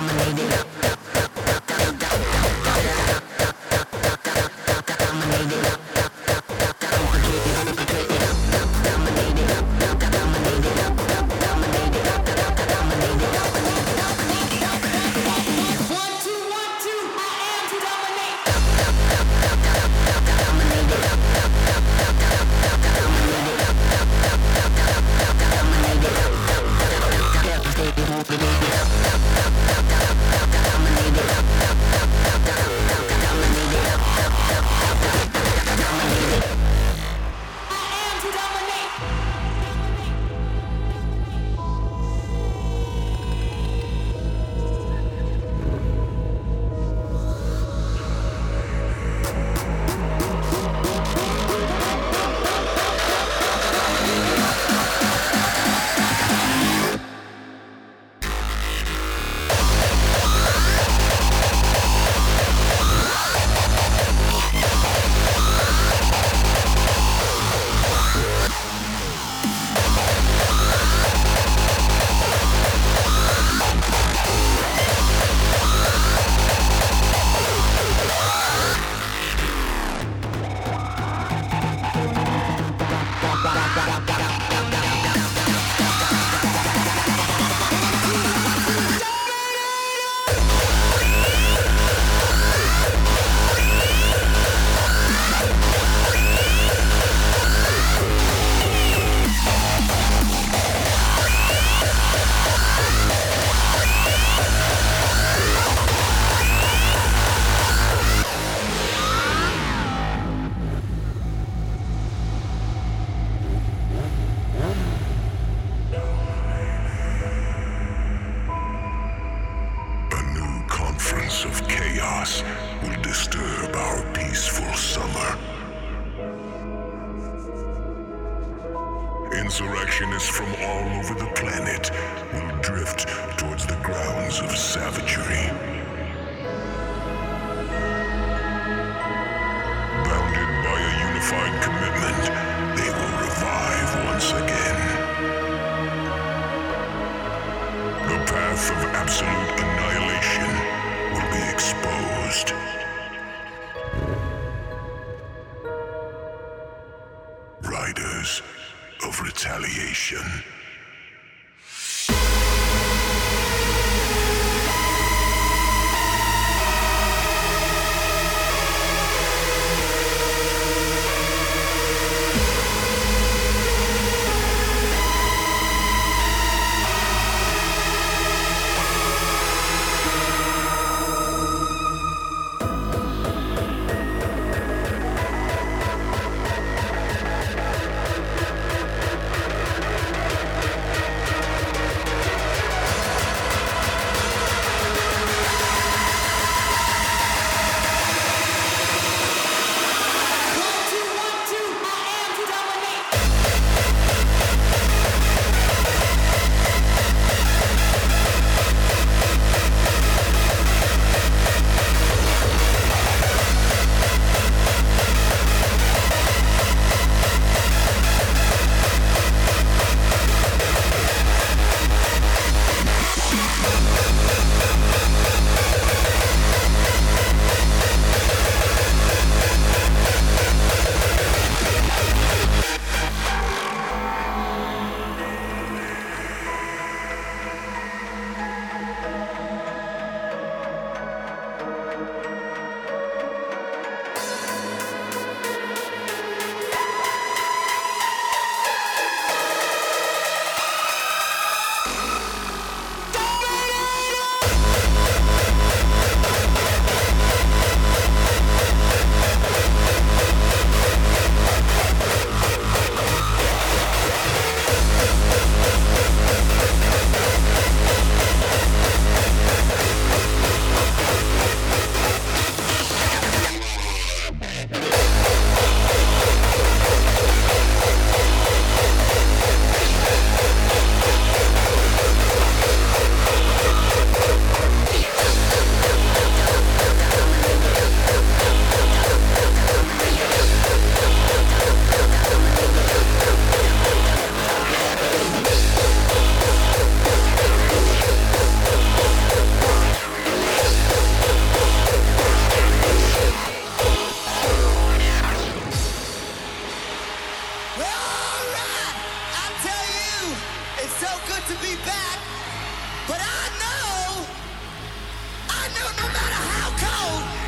Dominating.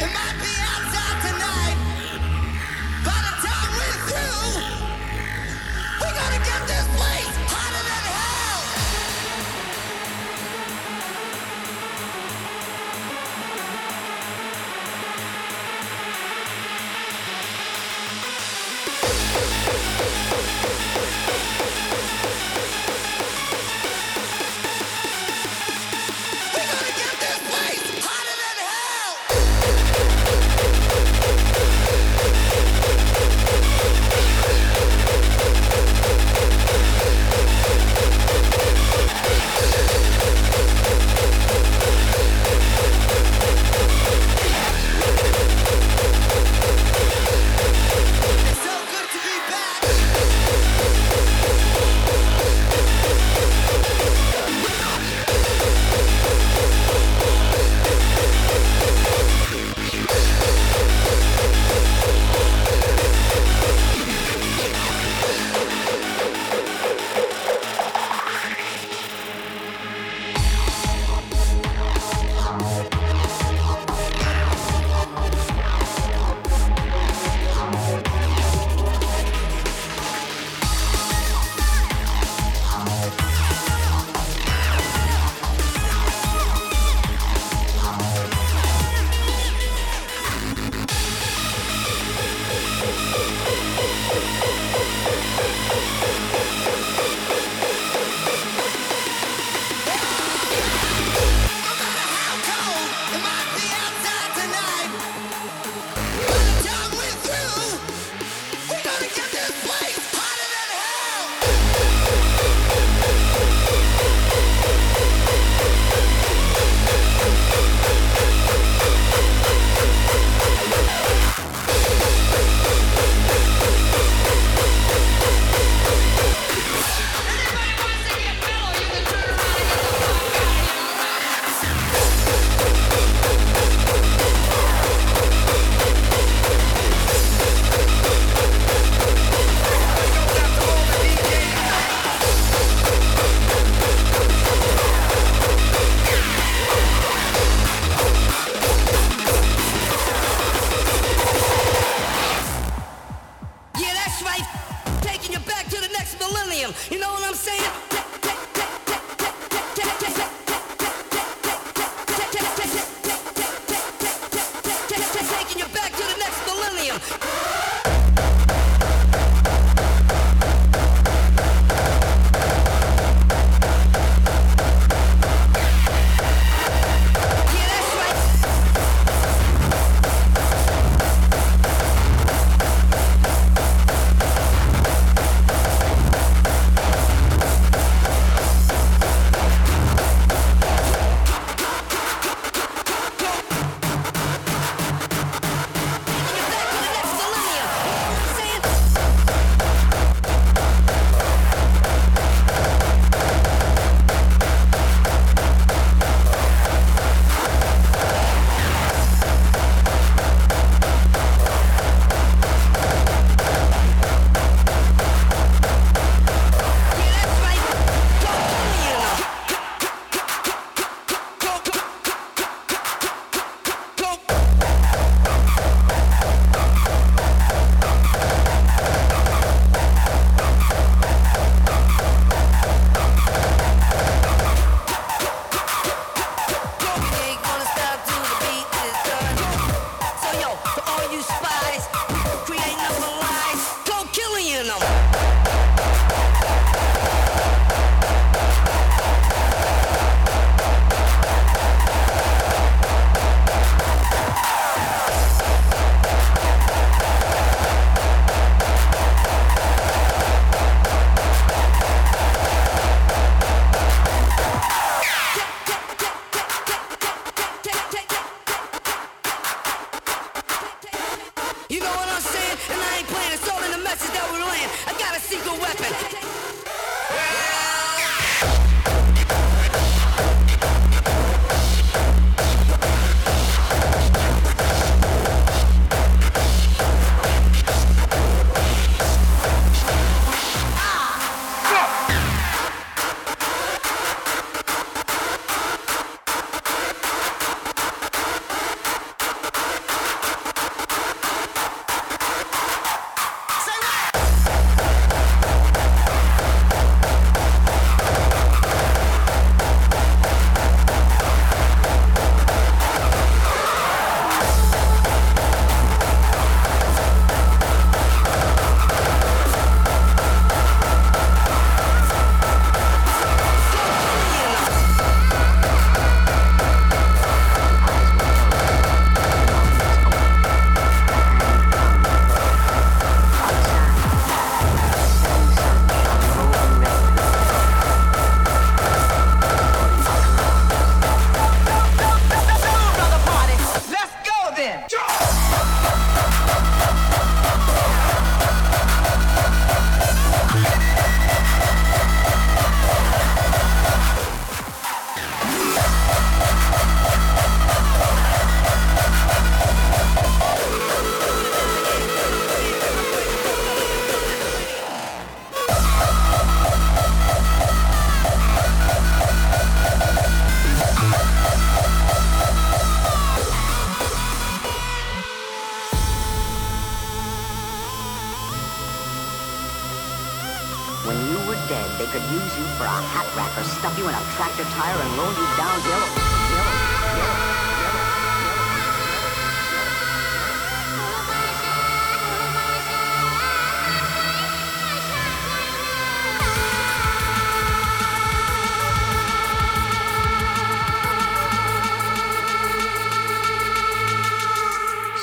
In the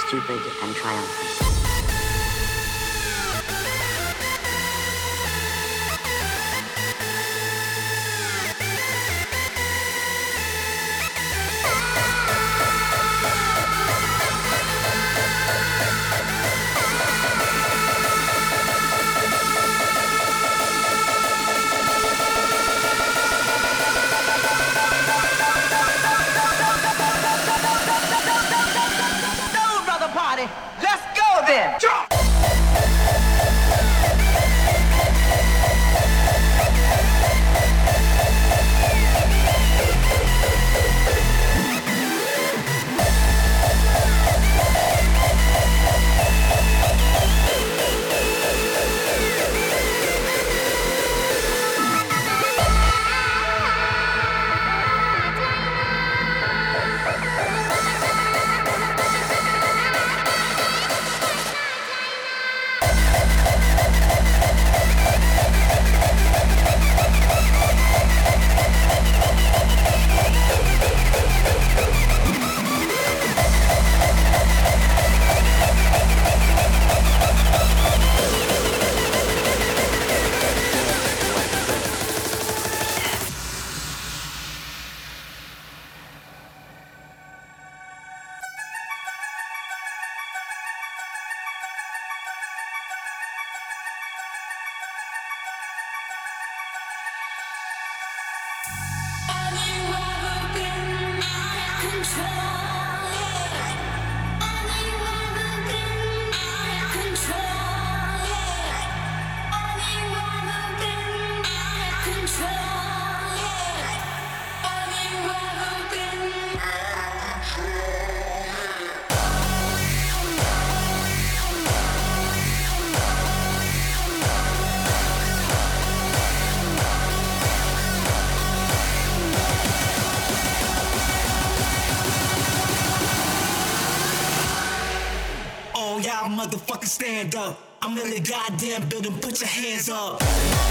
stupid and triumphant. motherfucker stand up. I'm in the goddamn building, put your hands up.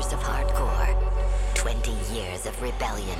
Masters of Hardcore 20 Years of Rebellion.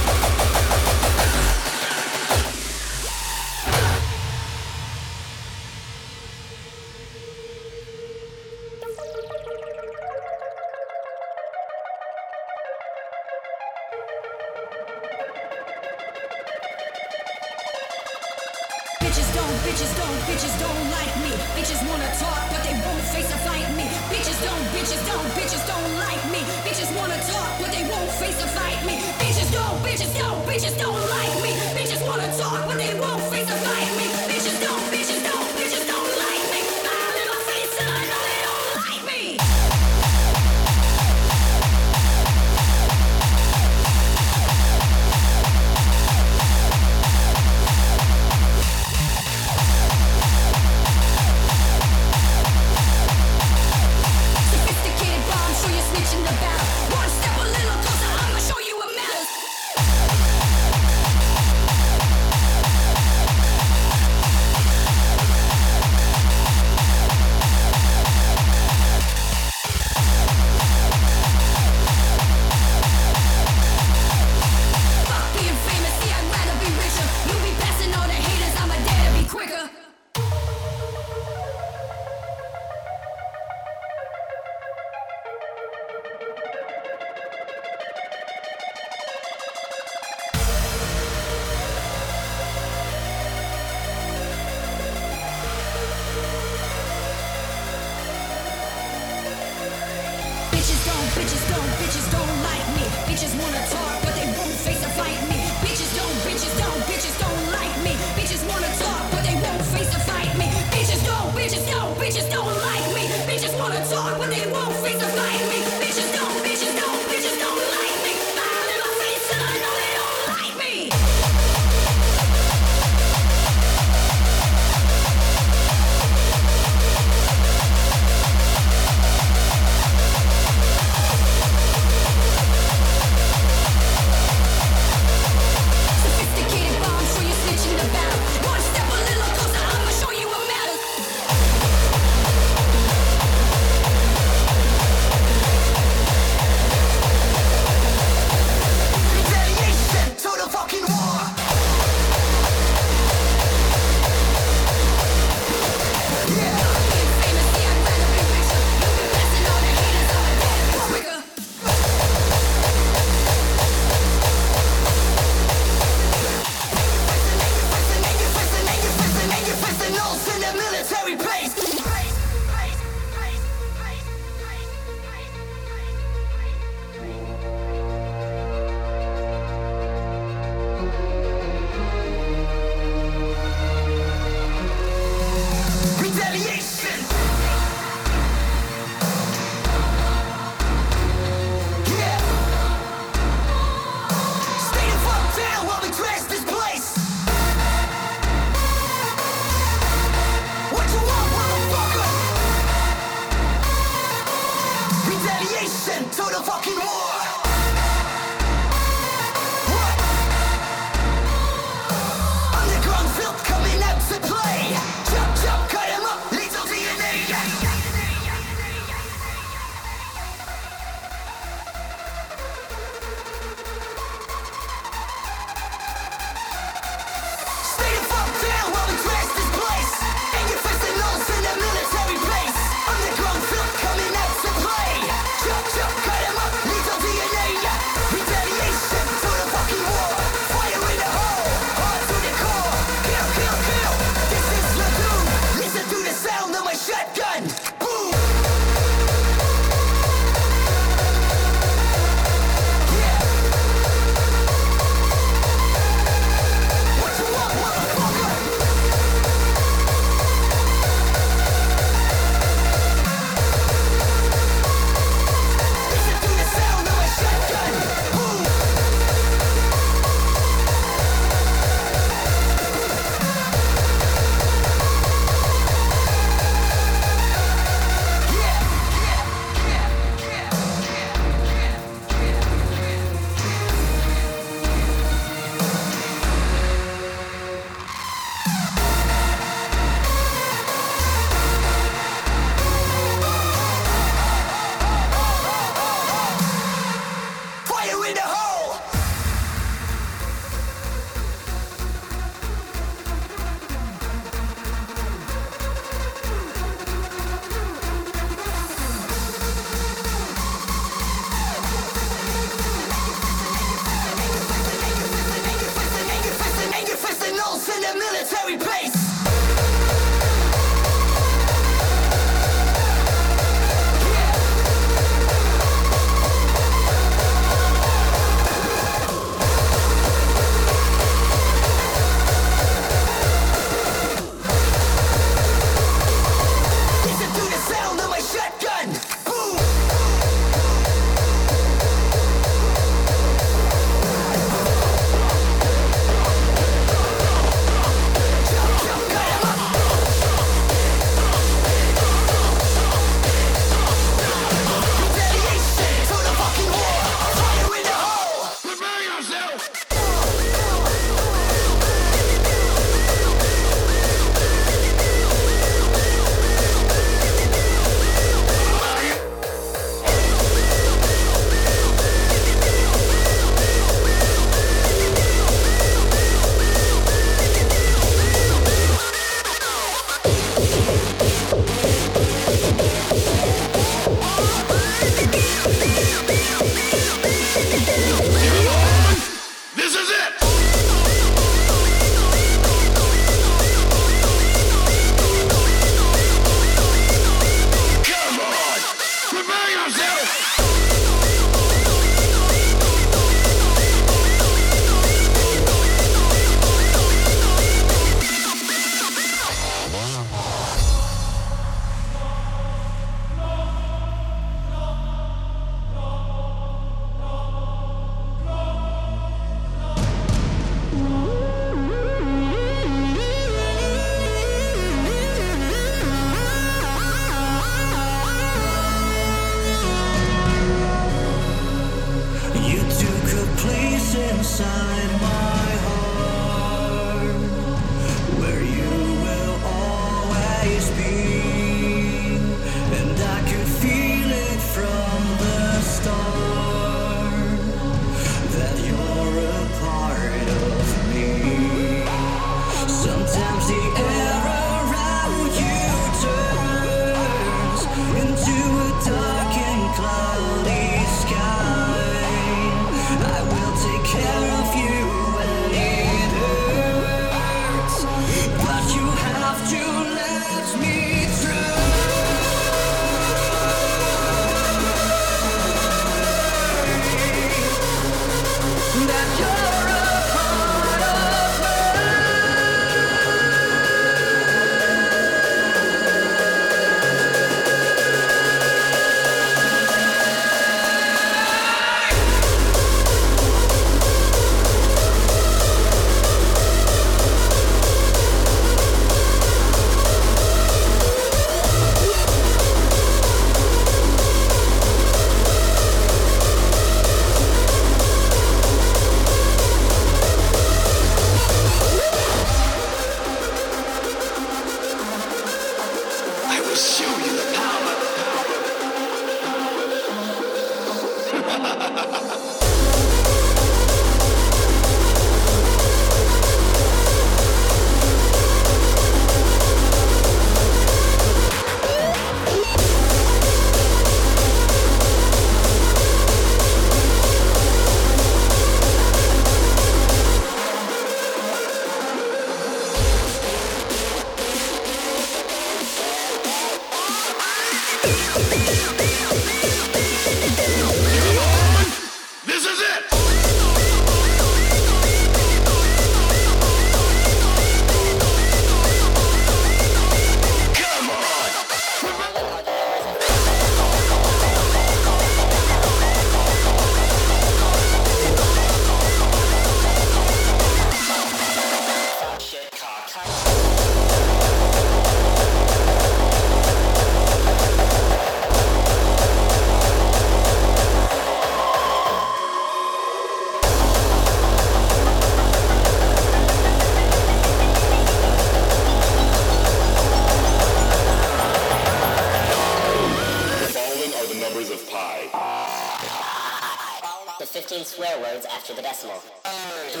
15 swear words after the decimal. 3.1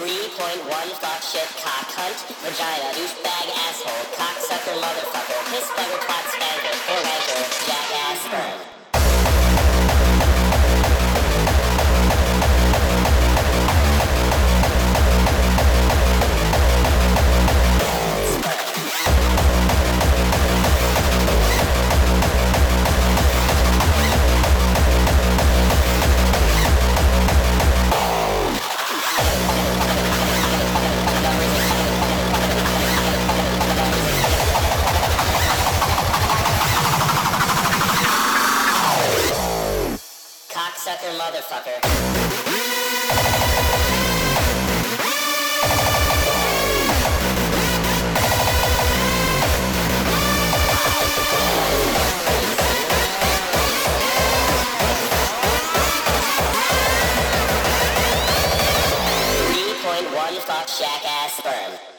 fuck shit cock cunt vagina douchebag asshole cocksucker motherfucker piss bugger twat spanker or jackass sperm. Motherfucker. Point one fuck shack sperm.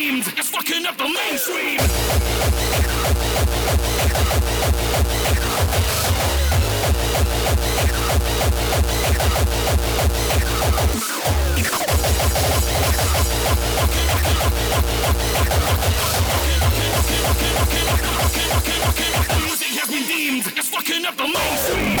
Deemed fucking up the mainstream. Fucking up the mainstream.